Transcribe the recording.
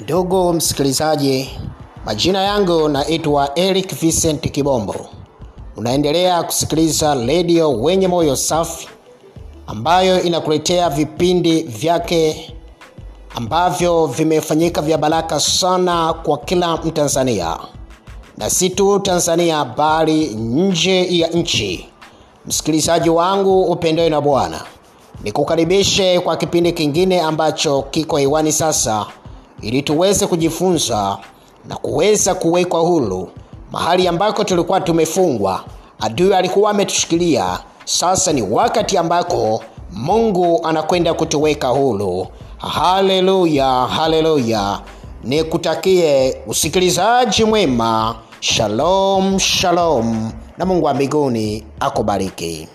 Ndugu msikilizaji, majina yangu naitwa Eric Vincent Kibombo. Unaendelea kusikiliza redio wenye moyo safi ambayo inakuletea vipindi vyake ambavyo vimefanyika vya baraka sana kwa kila Mtanzania, na si tu Tanzania bali nje ya nchi. Msikilizaji wangu upendwe na Bwana, nikukaribishe kwa kipindi kingine ambacho kiko hewani sasa, ili tuweze kujifunza na kuweza kuwekwa huru mahali ambako tulikuwa tumefungwa. Adui alikuwa ametushikilia. Sasa ni wakati ambako Mungu anakwenda kutuweka huru. Haleluya, haleluya! Nikutakie usikilizaji mwema. Shalom, shalom, na Mungu wa mbinguni akubariki.